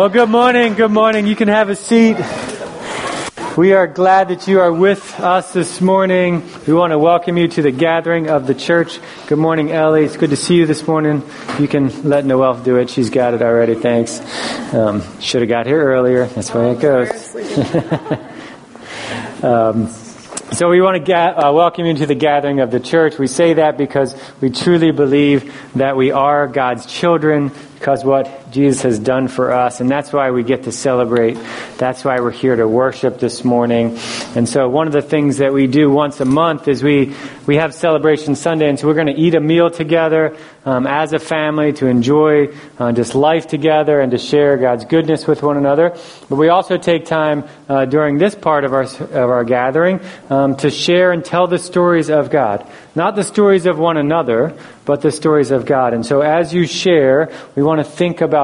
Well, good morning. Good morning. You can have a seat. We are glad that you are with us this morning. We want to welcome you to the gathering of the church. Good morning, Ellie. It's good to see you this morning. You can let Noelle do it. She's got it already. Thanks. Um, should have got here earlier. That's why it goes. um, so we want to uh, welcome you to the gathering of the church. We say that because we truly believe that we are God's children because what Jesus has done for us. And that's why we get to celebrate. That's why we're here to worship this morning. And so one of the things that we do once a month is we, we have Celebration Sunday. And so we're going to eat a meal together um, as a family to enjoy uh, just life together and to share God's goodness with one another. But we also take time uh, during this part of our, of our gathering um, to share and tell the stories of God. Not the stories of one another, but the stories of God. And so as you share, we want to think about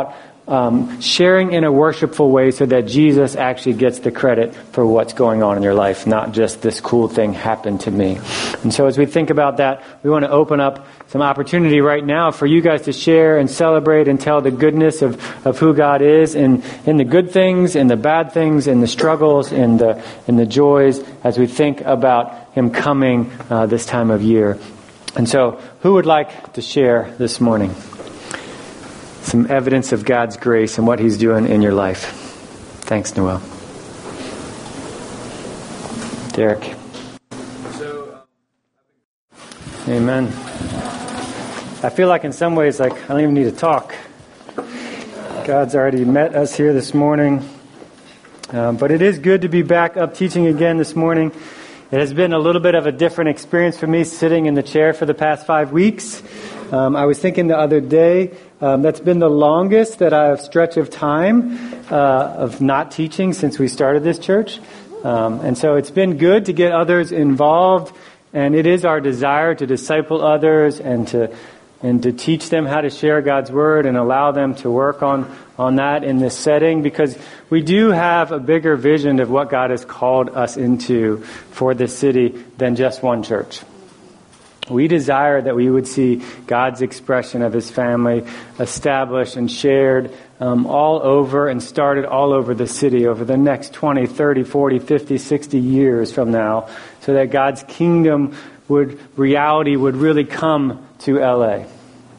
um, sharing in a worshipful way so that Jesus actually gets the credit for what's going on in your life, not just this cool thing happened to me. And so as we think about that, we want to open up some opportunity right now for you guys to share and celebrate and tell the goodness of, of who God is in, in the good things, in the bad things, in the struggles, in the, in the joys, as we think about Him coming uh, this time of year. And so, who would like to share this morning? Some evidence of God's grace and what He's doing in your life. Thanks, Noel. Derek. Amen. I feel like in some ways, like I don't even need to talk. God's already met us here this morning. Um, but it is good to be back up teaching again this morning. It has been a little bit of a different experience for me sitting in the chair for the past five weeks. Um, I was thinking the other day, um, that's been the longest that I've stretch of time uh, of not teaching since we started this church. Um, and so it's been good to get others involved, and it is our desire to disciple others and to and to teach them how to share God's word and allow them to work on on that in this setting because we do have a bigger vision of what God has called us into for this city than just one church. We desire that we would see God's expression of His family established and shared um, all over and started all over the city over the next 20, 30, 40, 50, 60 years from now, so that God's kingdom would, reality would really come to LA.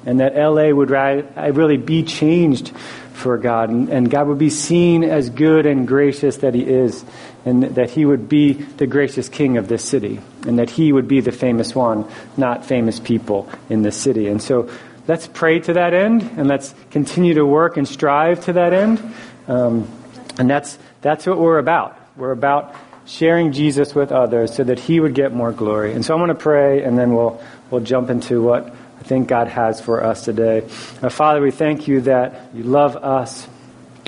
And that LA would really be changed for God, and, and God would be seen as good and gracious that He is, and that He would be the gracious King of this city, and that He would be the famous one, not famous people in this city. And so let's pray to that end, and let's continue to work and strive to that end. Um, and that's, that's what we're about. We're about sharing Jesus with others so that He would get more glory. And so I'm going to pray, and then we'll, we'll jump into what think God has for us today. Now, Father, we thank you that you love us.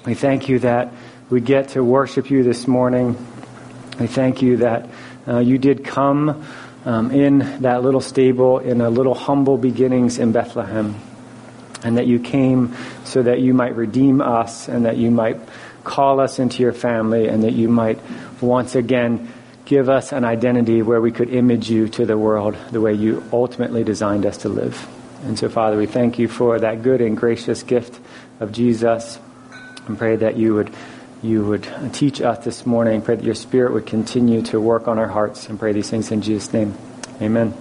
We thank you that we get to worship you this morning. We thank you that uh, you did come um, in that little stable in a little humble beginnings in Bethlehem. And that you came so that you might redeem us and that you might call us into your family and that you might once again give us an identity where we could image you to the world the way you ultimately designed us to live. And so, Father, we thank you for that good and gracious gift of Jesus and pray that you would you would teach us this morning. Pray that your Spirit would continue to work on our hearts and pray these things in Jesus' name. Amen.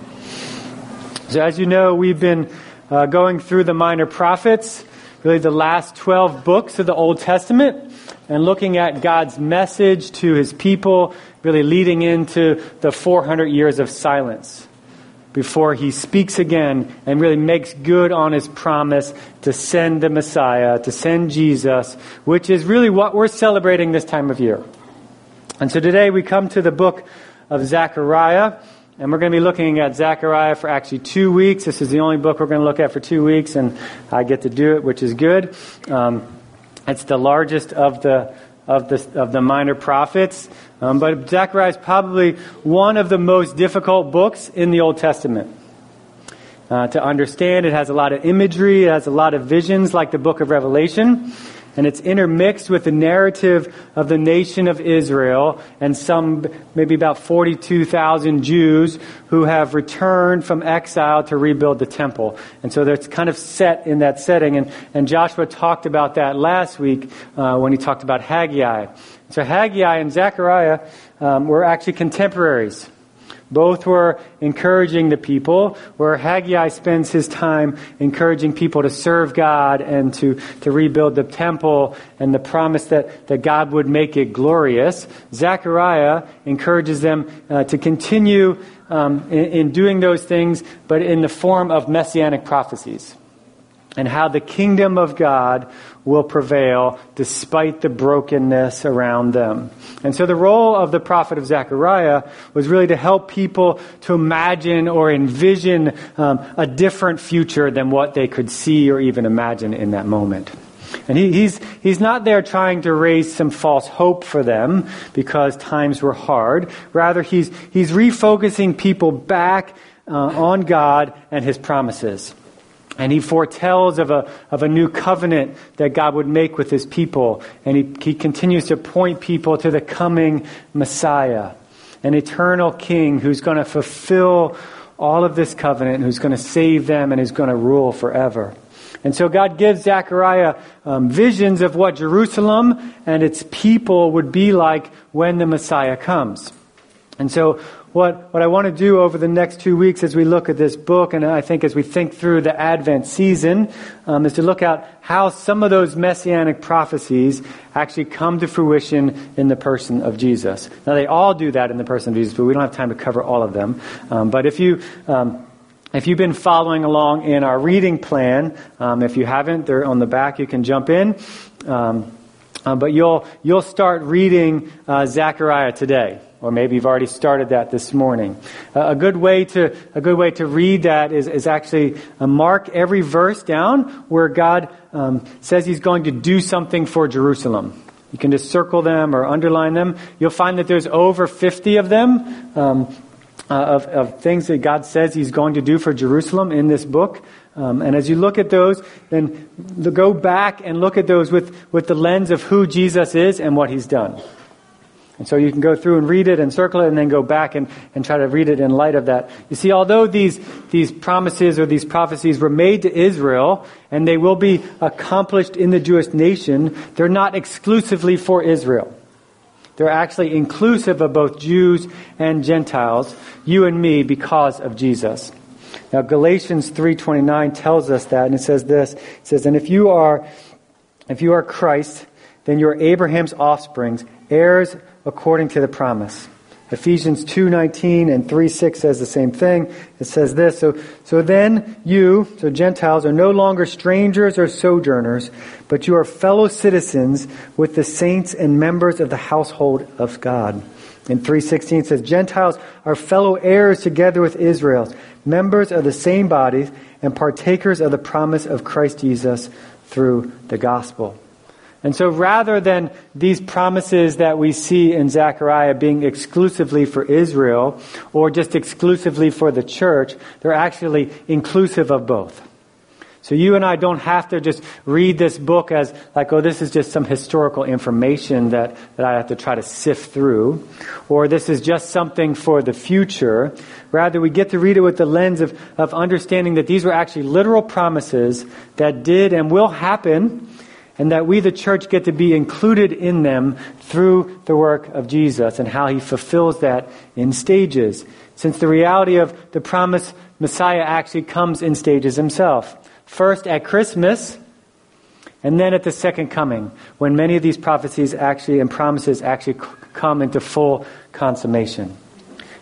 So, as you know, we've been uh, going through the minor prophets, really the last 12 books of the Old Testament, and looking at God's message to his people really leading into the 400 years of silence before he speaks again and really makes good on his promise to send the Messiah, to send Jesus, which is really what we're celebrating this time of year. And so today we come to the book of Zechariah, and we're going to be looking at Zechariah for actually two weeks. This is the only book we're going to look at for two weeks, and I get to do it, which is good. Um, it's the largest of the of the, of the minor prophets. Um, but Zechariah is probably one of the most difficult books in the Old Testament. Uh, to understand, it has a lot of imagery, it has a lot of visions like the book of Revelation. And it's intermixed with the narrative of the nation of Israel and some, maybe about 42,000 Jews who have returned from exile to rebuild the temple. And so it's kind of set in that setting. And, and Joshua talked about that last week uh, when he talked about Haggai. So Haggai and Zechariah um, were actually contemporaries. Both were encouraging the people, where Haggai spends his time encouraging people to serve God and to, to rebuild the temple and the promise that, that God would make it glorious. Zechariah encourages them uh, to continue um, in, in doing those things, but in the form of messianic prophecies and how the kingdom of God will prevail despite the brokenness around them. And so the role of the prophet of Zechariah was really to help people to imagine or envision um, a different future than what they could see or even imagine in that moment. And he, he's, he's not there trying to raise some false hope for them because times were hard. Rather, he's, he's refocusing people back uh, on God and his promises. And he foretells of a, of a new covenant that God would make with his people. And he, he continues to point people to the coming Messiah, an eternal king who's going to fulfill all of this covenant, who's going to save them and is going to rule forever. And so God gives Zechariah um, visions of what Jerusalem and its people would be like when the Messiah comes. And so what, what I want to do over the next two weeks as we look at this book, and I think as we think through the Advent season, um, is to look at how some of those messianic prophecies actually come to fruition in the person of Jesus. Now, they all do that in the person of Jesus, but we don't have time to cover all of them. Um, but if you, um, if you've been following along in our reading plan, um, if you haven't, they're on the back. You can jump in. Um, uh, but you'll you'll start reading uh, Zechariah today or maybe you've already started that this morning. Uh, a good way to a good way to read that is, is actually uh, mark every verse down where God um, says He's going to do something for Jerusalem. You can just circle them or underline them. You'll find that there's over 50 of them um, uh, of, of things that God says He's going to do for Jerusalem in this book. Um, and as you look at those, then go back and look at those with, with the lens of who Jesus is and what He's done. And so you can go through and read it and circle it and then go back and, and try to read it in light of that. You see, although these, these promises or these prophecies were made to Israel and they will be accomplished in the Jewish nation, they're not exclusively for Israel. They're actually inclusive of both Jews and Gentiles, you and me, because of Jesus. Now Galatians 3:29 tells us that and it says this. It says, "And if you are if you are Christ, then you're Abraham's offsprings, heirs according to the promise. Ephesians 2:19 and 3:6 says the same thing. It says this, so so then you, so Gentiles are no longer strangers or sojourners, but you are fellow citizens with the saints and members of the household of God. In 3:16 it says Gentiles are fellow heirs together with Israel, members of the same body and partakers of the promise of Christ Jesus through the gospel. And so rather than these promises that we see in Zechariah being exclusively for Israel or just exclusively for the church, they're actually inclusive of both. So you and I don't have to just read this book as like, oh, this is just some historical information that, that I have to try to sift through, or this is just something for the future. Rather, we get to read it with the lens of, of understanding that these were actually literal promises that did and will happen and that we, the church, get to be included in them through the work of Jesus and how he fulfills that in stages. Since the reality of the promised Messiah actually comes in stages himself. First at Christmas, and then at the second coming, when many of these prophecies actually and promises actually come into full consummation.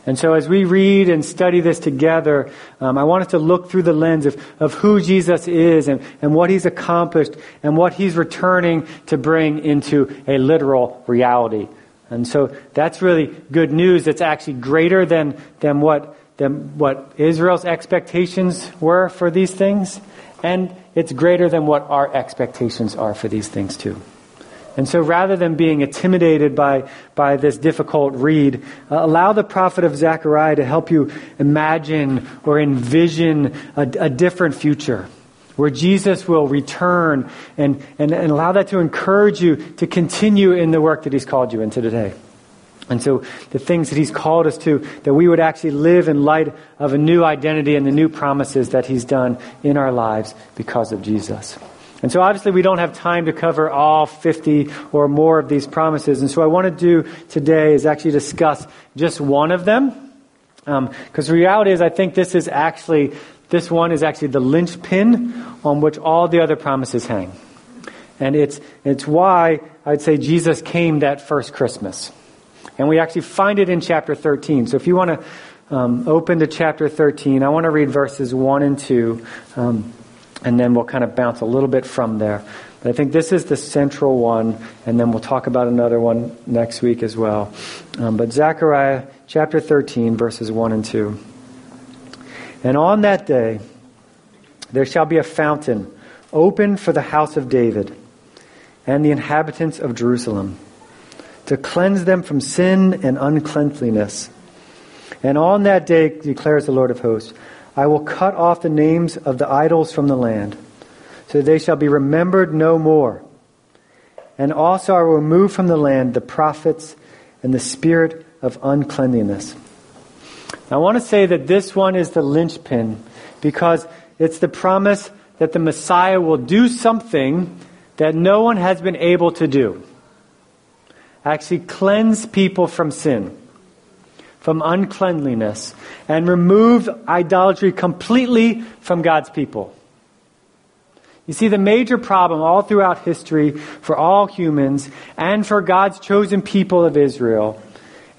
And so as we read and study this together, um, I want us to look through the lens of, of who Jesus is and, and what he's accomplished and what he's returning to bring into a literal reality. And so that's really good news. that's actually greater than, than what, than what Israel's expectations were for these things. And it's greater than what our expectations are for these things too. And so rather than being intimidated by, by this difficult read, uh, allow the prophet of Zechariah to help you imagine or envision a, a different future where Jesus will return and, and, and allow that to encourage you to continue in the work that He's called you into today. And so the things that He's called us to, that we would actually live in light of a new identity and the new promises that He's done in our lives because of Jesus. And so obviously we don't have time to cover all 50 or more of these promises. And so I want to do today is actually discuss just one of them. Because um, the reality is I think this is actually this one is actually the linchpin on which all the other promises hang. And it's, it's why I'd say Jesus came that first Christmas. And we actually find it in chapter 13. So if you want to um, open to chapter 13, I want to read verses 1 and 2, um, and then we'll kind of bounce a little bit from there. But I think this is the central one, and then we'll talk about another one next week as well. Um, but Zechariah chapter 13, verses 1 and 2. And on that day there shall be a fountain opened for the house of David and the inhabitants of Jerusalem to cleanse them from sin and uncleanliness. And on that day, declares the Lord of hosts, I will cut off the names of the idols from the land, so they shall be remembered no more. And also I will remove from the land the prophets and the spirit of uncleanliness. I want to say that this one is the linchpin because it's the promise that the Messiah will do something that no one has been able to do. Actually, cleanse people from sin, from uncleanliness, and remove idolatry completely from God's people. You see, the major problem all throughout history for all humans and for God's chosen people of Israel,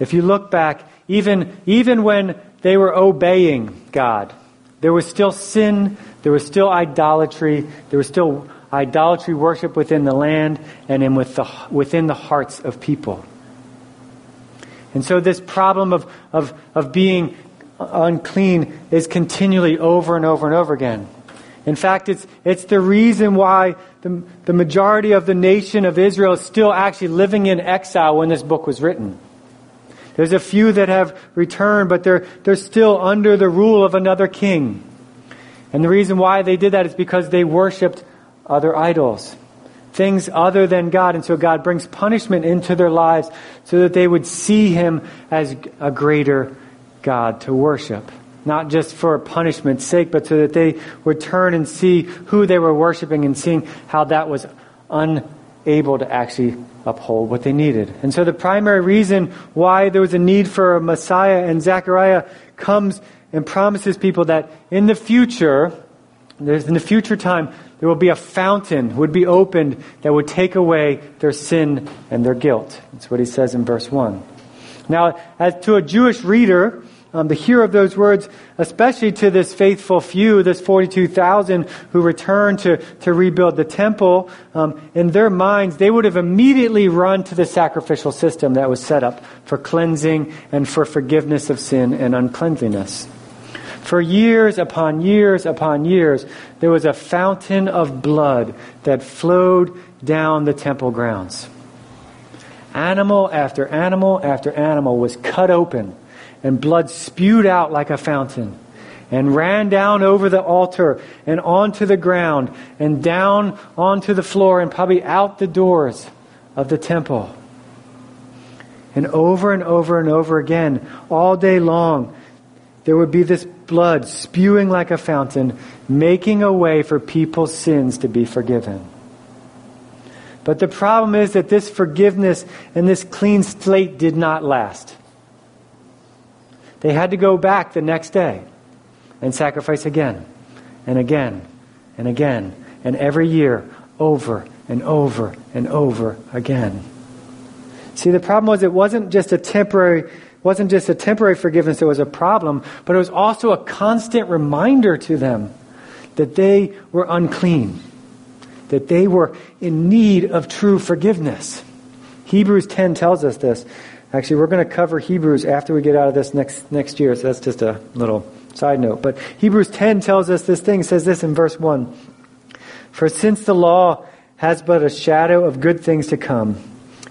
if you look back, even, even when they were obeying God, there was still sin, there was still idolatry, there was still idolatry worship within the land and in with the, within the hearts of people. And so this problem of, of, of being unclean is continually over and over and over again. In fact, it's, it's the reason why the, the majority of the nation of Israel is still actually living in exile when this book was written. There's a few that have returned, but they're, they're still under the rule of another king. And the reason why they did that is because they worshiped other idols, things other than God. And so God brings punishment into their lives so that they would see Him as a greater God to worship. Not just for punishment's sake, but so that they would turn and see who they were worshiping and seeing how that was unable to actually uphold what they needed. And so the primary reason why there was a need for a Messiah and Zechariah comes and promises people that in the future, there's in the future time, there will be a fountain would be opened that would take away their sin and their guilt. That's what he says in verse 1. Now, as to a Jewish reader, um, the hearer of those words, especially to this faithful few, this 42,000 who returned to, to rebuild the temple, um, in their minds, they would have immediately run to the sacrificial system that was set up for cleansing and for forgiveness of sin and uncleanliness. For years upon years upon years, there was a fountain of blood that flowed down the temple grounds. Animal after animal after animal was cut open and blood spewed out like a fountain and ran down over the altar and onto the ground and down onto the floor and probably out the doors of the temple. And over and over and over again, all day long, there would be this blood spewing like a fountain, making a way for people's sins to be forgiven. But the problem is that this forgiveness and this clean slate did not last. They had to go back the next day and sacrifice again and again and again and every year over and over and over again. See, the problem was it wasn't just a temporary wasn't just a temporary forgiveness that was a problem, but it was also a constant reminder to them that they were unclean, that they were in need of true forgiveness. Hebrews 10 tells us this. Actually, we're going to cover Hebrews after we get out of this next, next year, so that's just a little side note. But Hebrews 10 tells us this thing, says this in verse 1. For since the law has but a shadow of good things to come,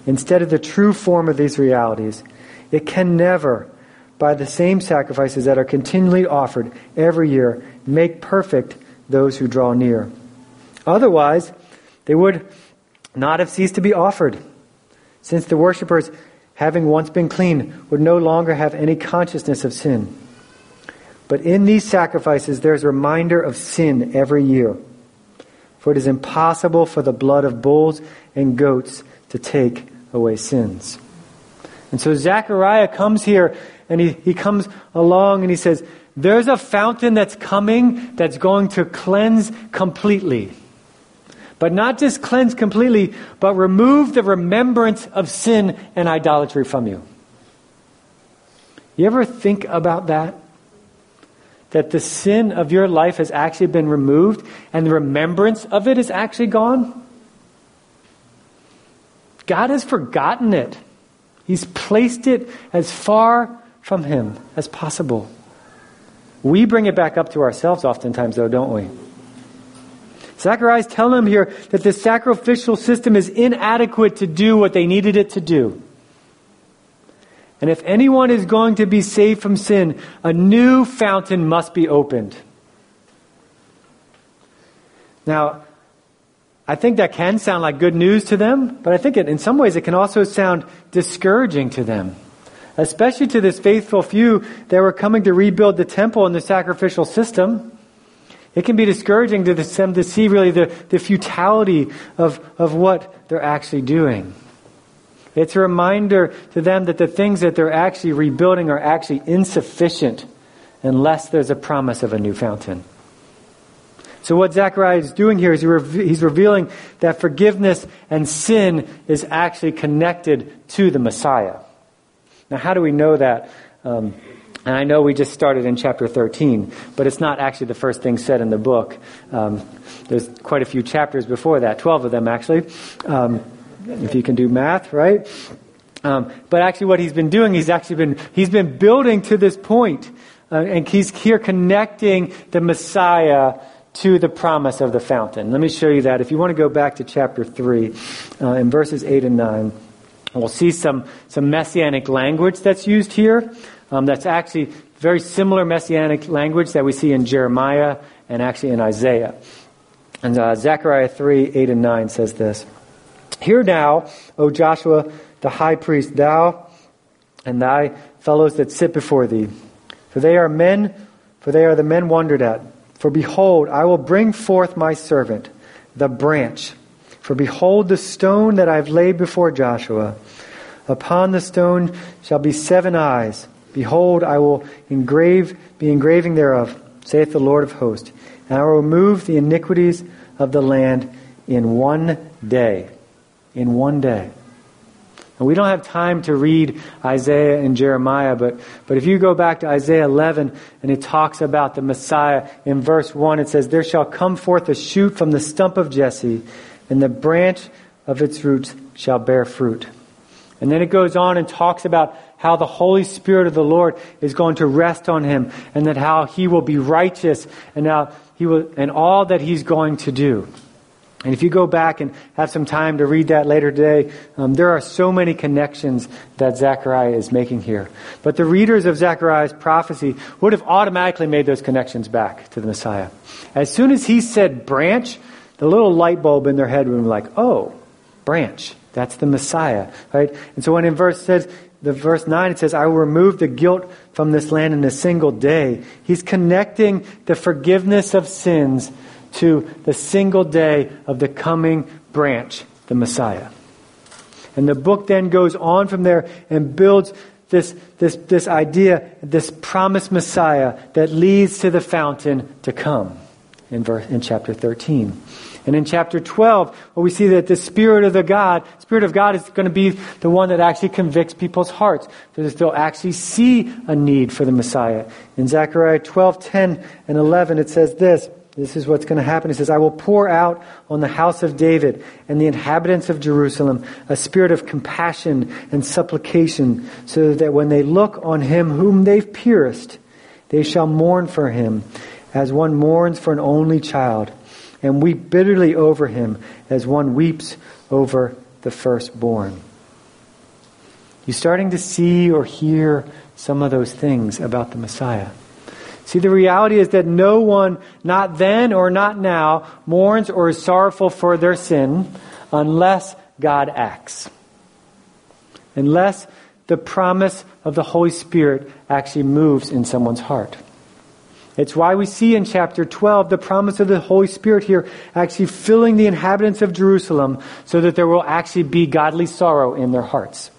instead of the true form of these realities, it can never, by the same sacrifices that are continually offered every year, make perfect those who draw near. Otherwise, they would not have ceased to be offered, since the worshippers, having once been clean, would no longer have any consciousness of sin. But in these sacrifices, there's a reminder of sin every year. For it is impossible for the blood of bulls and goats to take away sins. And so Zechariah comes here and he, he comes along and he says, There's a fountain that's coming that's going to cleanse completely. But not just cleanse completely, but remove the remembrance of sin and idolatry from you. You ever think about that? That the sin of your life has actually been removed and the remembrance of it is actually gone? God has forgotten it. He's placed it as far from Him as possible. We bring it back up to ourselves oftentimes, though, don't we? Zechariah's telling them here that the sacrificial system is inadequate to do what they needed it to do. And if anyone is going to be saved from sin, a new fountain must be opened. Now, I think that can sound like good news to them, but I think it, in some ways it can also sound discouraging to them. Especially to this faithful few that were coming to rebuild the temple and the sacrificial system. It can be discouraging to them to see really the, the futility of, of what they're actually doing. It's a reminder to them that the things that they're actually rebuilding are actually insufficient unless there's a promise of a new fountain. So, what Zechariah is doing here is he's revealing that forgiveness and sin is actually connected to the Messiah. Now, how do we know that? Um, and I know we just started in chapter 13, but it's not actually the first thing said in the book. Um, there's quite a few chapters before that, 12 of them actually, um, if you can do math, right? Um, but actually, what he's been doing, he's actually been he's been building to this point, uh, and he's here connecting the Messiah to the promise of the fountain. Let me show you that. If you want to go back to chapter 3, uh, in verses 8 and 9, we'll see some, some messianic language that's used here. Um, that's actually very similar messianic language that we see in Jeremiah and actually in Isaiah. And uh, Zechariah 3 8 and 9 says this Hear now, O Joshua the high priest, thou and thy fellows that sit before thee. For they are men, for they are the men wondered at. For behold, I will bring forth my servant, the branch. For behold, the stone that I have laid before Joshua. Upon the stone shall be seven eyes Behold, I will engrave, be engraving thereof, saith the Lord of hosts, and I will remove the iniquities of the land in one day. In one day. And we don't have time to read Isaiah and Jeremiah, but, but if you go back to Isaiah 11 and it talks about the Messiah, in verse 1 it says, There shall come forth a shoot from the stump of Jesse, and the branch of its roots shall bear fruit. And then it goes on and talks about how the Holy Spirit of the Lord is going to rest on him and that how he will be righteous and how he will, and all that he's going to do. And if you go back and have some time to read that later today, um, there are so many connections that Zechariah is making here. But the readers of Zechariah's prophecy would have automatically made those connections back to the Messiah. As soon as he said branch, the little light bulb in their head would be like, oh, branch. That's the Messiah, right? And so when in verse says, the verse 9 it says i will remove the guilt from this land in a single day he's connecting the forgiveness of sins to the single day of the coming branch the messiah and the book then goes on from there and builds this, this, this idea this promised messiah that leads to the fountain to come in, verse, in chapter 13 and in chapter 12, where we see that the Spirit of the God, Spirit of God is going to be the one that actually convicts people's hearts, that they'll actually see a need for the Messiah. In Zechariah 12, 10 and 11, it says this. This is what's going to happen. He says, I will pour out on the house of David and the inhabitants of Jerusalem a spirit of compassion and supplication, so that when they look on him whom they've pierced, they shall mourn for him as one mourns for an only child and weep bitterly over him as one weeps over the firstborn. You starting to see or hear some of those things about the Messiah? See, the reality is that no one, not then or not now, mourns or is sorrowful for their sin unless God acts. Unless the promise of the Holy Spirit actually moves in someone's heart. It's why we see in chapter 12 the promise of the Holy Spirit here actually filling the inhabitants of Jerusalem so that there will actually be godly sorrow in their hearts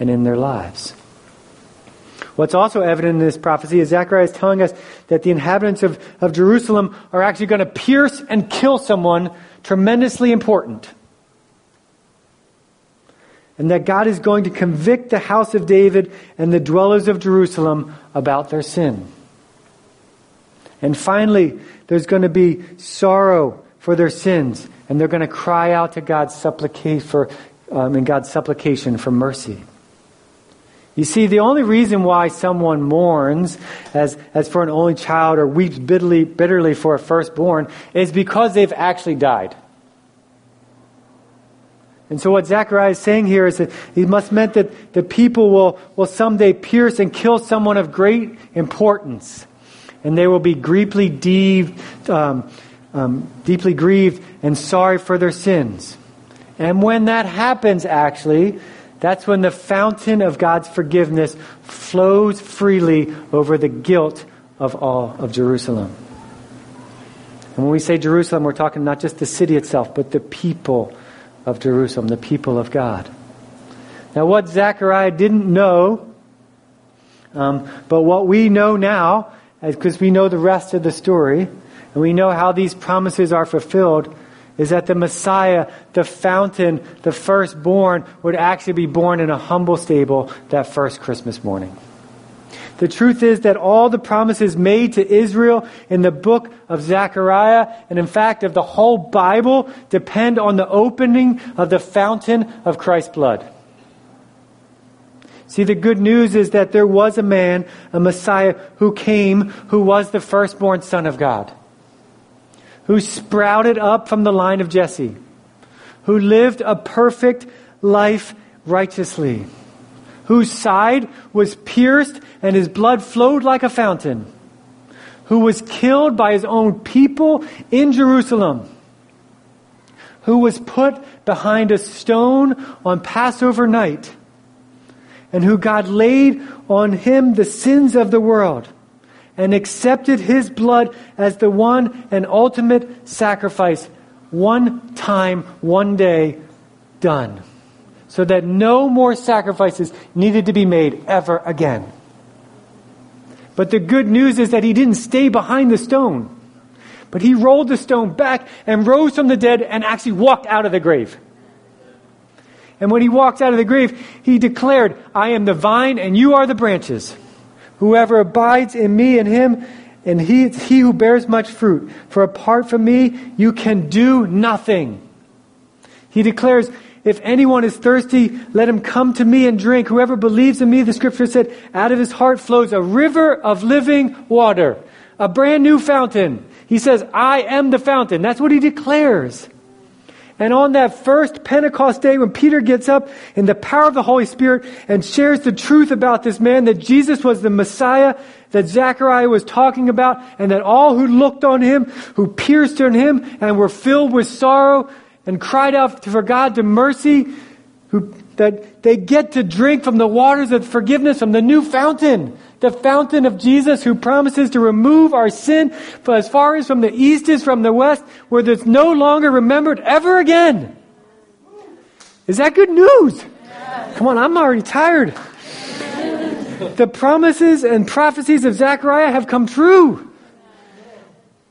and in their lives. What's also evident in this prophecy is Zechariah is telling us that the inhabitants of, of Jerusalem are actually going to pierce and kill someone tremendously important. And that God is going to convict the house of David and the dwellers of Jerusalem about their sin. And finally, there's going to be sorrow for their sins, and they're going to cry out to God's supplication for, um, in God's supplication for mercy. You see, the only reason why someone mourns as, as for an only child or weeps bitterly, bitterly for a firstborn is because they've actually died. And so what Zechariah is saying here is that he must meant that the people will, will someday pierce and kill someone of great importance. And they will be deeply, deep, um, um, deeply grieved and sorry for their sins. And when that happens, actually, that's when the fountain of God's forgiveness flows freely over the guilt of all of Jerusalem. And when we say Jerusalem, we're talking not just the city itself, but the people of Jerusalem, the people of God. Now, what Zechariah didn't know, um, but what we know now, because we know the rest of the story, and we know how these promises are fulfilled, is that the Messiah, the fountain, the firstborn, would actually be born in a humble stable that first Christmas morning. The truth is that all the promises made to Israel in the book of Zechariah, and in fact of the whole Bible, depend on the opening of the fountain of Christ's blood. See, the good news is that there was a man, a Messiah, who came, who was the firstborn Son of God who sprouted up from the line of Jesse, who lived a perfect life righteously, whose side was pierced and his blood flowed like a fountain, who was killed by his own people in Jerusalem, who was put behind a stone on Passover night, and who God laid on him the sins of the world and accepted his blood as the one and ultimate sacrifice, one time, one day, done. So that no more sacrifices needed to be made ever again. But the good news is that he didn't stay behind the stone, but he rolled the stone back and rose from the dead and actually walked out of the grave. And when he walked out of the grave, he declared, I am the vine and you are the branches. Whoever abides in me and him, and he, it's he who bears much fruit. For apart from me, you can do nothing. He declares, if anyone is thirsty, let him come to me and drink. Whoever believes in me, the scripture said, out of his heart flows a river of living water, a brand new fountain. He says, I am the fountain. That's what he declares. And on that first Pentecost day, when Peter gets up in the power of the Holy Spirit and shares the truth about this man, that Jesus was the Messiah that Zechariah was talking about, and that all who looked on him, who pierced on him, and were filled with sorrow, and cried out for God to mercy, who, that they get to drink from the waters of forgiveness from the new fountain the fountain of Jesus who promises to remove our sin as far as from the east is from the west, where it's no longer remembered ever again. Is that good news? Come on, I'm already tired. The promises and prophecies of Zechariah have come true.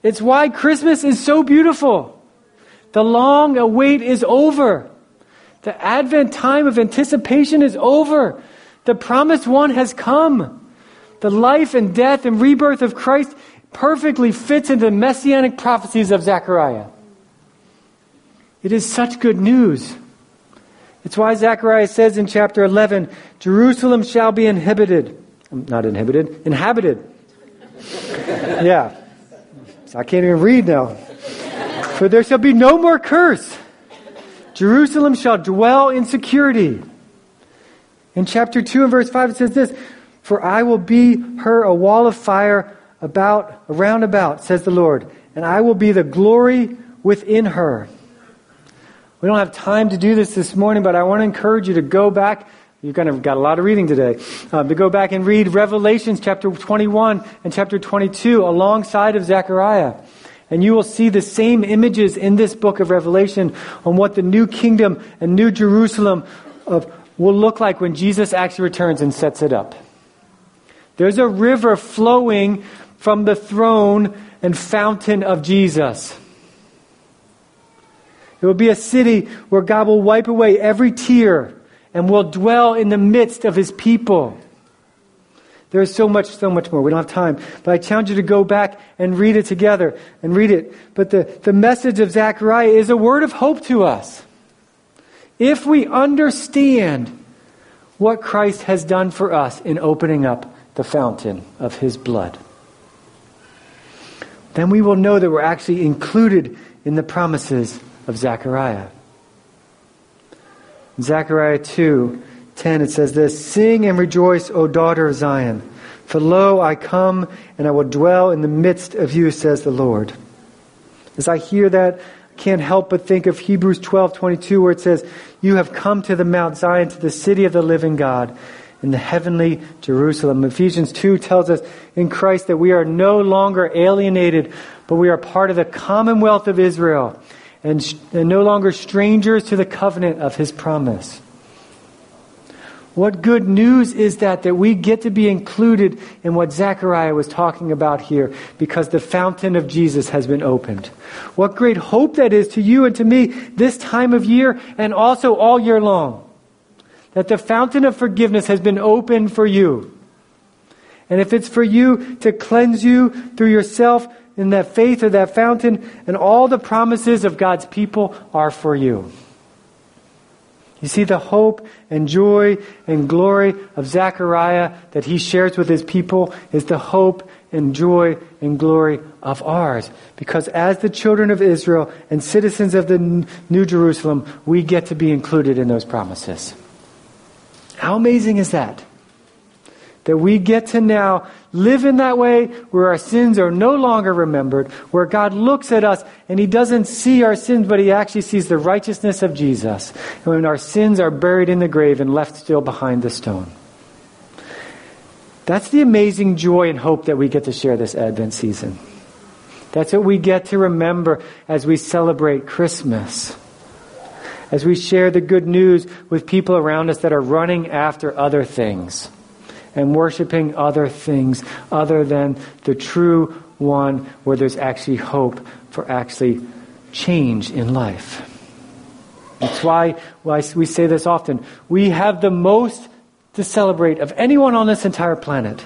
It's why Christmas is so beautiful. The long await is over. The Advent time of anticipation is over. The promised one has come. The life and death and rebirth of Christ perfectly fits into the messianic prophecies of Zechariah. It is such good news. It's why Zechariah says in chapter 11, Jerusalem shall be inhibited. Um, not inhibited, inhabited. yeah. I can't even read now. For there shall be no more curse. Jerusalem shall dwell in security. In chapter 2 and verse 5, it says this for I will be her a wall of fire about, around about, says the Lord, and I will be the glory within her. We don't have time to do this this morning, but I want to encourage you to go back. You've kind of got a lot of reading today. Uh, to go back and read Revelations chapter 21 and chapter 22 alongside of Zechariah. And you will see the same images in this book of Revelation on what the new kingdom and new Jerusalem of, will look like when Jesus actually returns and sets it up. There's a river flowing from the throne and fountain of Jesus. It will be a city where God will wipe away every tear and will dwell in the midst of his people. There is so much, so much more. We don't have time. But I challenge you to go back and read it together and read it. But the, the message of Zechariah is a word of hope to us. If we understand what Christ has done for us in opening up the fountain of his blood, then we will know that we're actually included in the promises of Zechariah. In Zechariah 2 10, it says this Sing and rejoice, O daughter of Zion, for lo, I come and I will dwell in the midst of you, says the Lord. As I hear that, I can't help but think of Hebrews 12 22, where it says, You have come to the Mount Zion, to the city of the living God in the heavenly Jerusalem. Ephesians 2 tells us in Christ that we are no longer alienated, but we are part of the commonwealth of Israel and, and no longer strangers to the covenant of his promise. What good news is that that we get to be included in what Zechariah was talking about here because the fountain of Jesus has been opened. What great hope that is to you and to me this time of year and also all year long. That the fountain of forgiveness has been opened for you. And if it's for you to cleanse you through yourself in that faith or that fountain, and all the promises of God's people are for you. You see, the hope and joy and glory of Zechariah that he shares with his people is the hope and joy and glory of ours. Because as the children of Israel and citizens of the New Jerusalem, we get to be included in those promises. How amazing is that? That we get to now live in that way where our sins are no longer remembered, where God looks at us and He doesn't see our sins, but He actually sees the righteousness of Jesus. And when our sins are buried in the grave and left still behind the stone. That's the amazing joy and hope that we get to share this Advent season. That's what we get to remember as we celebrate Christmas. As we share the good news with people around us that are running after other things and worshiping other things other than the true one where there's actually hope for actually change in life. That's why why we say this often. We have the most to celebrate of anyone on this entire planet.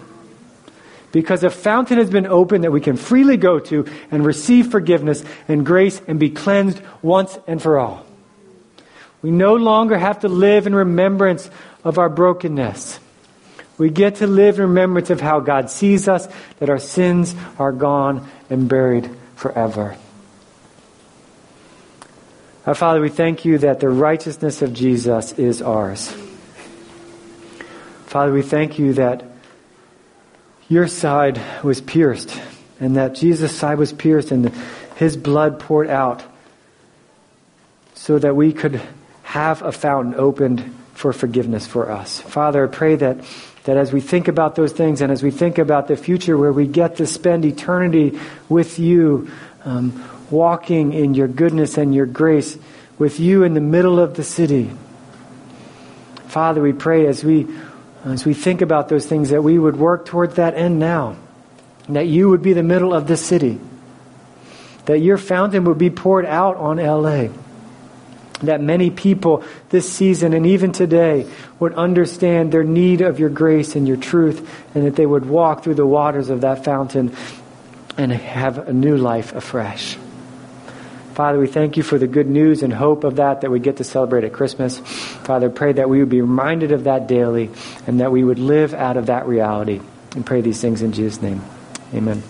Because a fountain has been opened that we can freely go to and receive forgiveness and grace and be cleansed once and for all. We no longer have to live in remembrance of our brokenness. We get to live in remembrance of how God sees us, that our sins are gone and buried forever. Our Father, we thank you that the righteousness of Jesus is ours. Father, we thank you that your side was pierced and that Jesus' side was pierced and his blood poured out so that we could have a fountain opened for forgiveness for us. Father, I pray that that as we think about those things and as we think about the future where we get to spend eternity with you, um, walking in your goodness and your grace, with you in the middle of the city. Father, we pray as we, as we think about those things that we would work towards that end now, that you would be the middle of the city, that your fountain would be poured out on LA that many people this season and even today would understand their need of your grace and your truth, and that they would walk through the waters of that fountain and have a new life afresh. Father, we thank you for the good news and hope of that that we get to celebrate at Christmas. Father, pray that we would be reminded of that daily and that we would live out of that reality. And pray these things in Jesus' name. Amen.